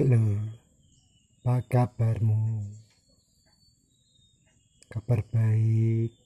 Halo, apa kabarmu? Kabar baik,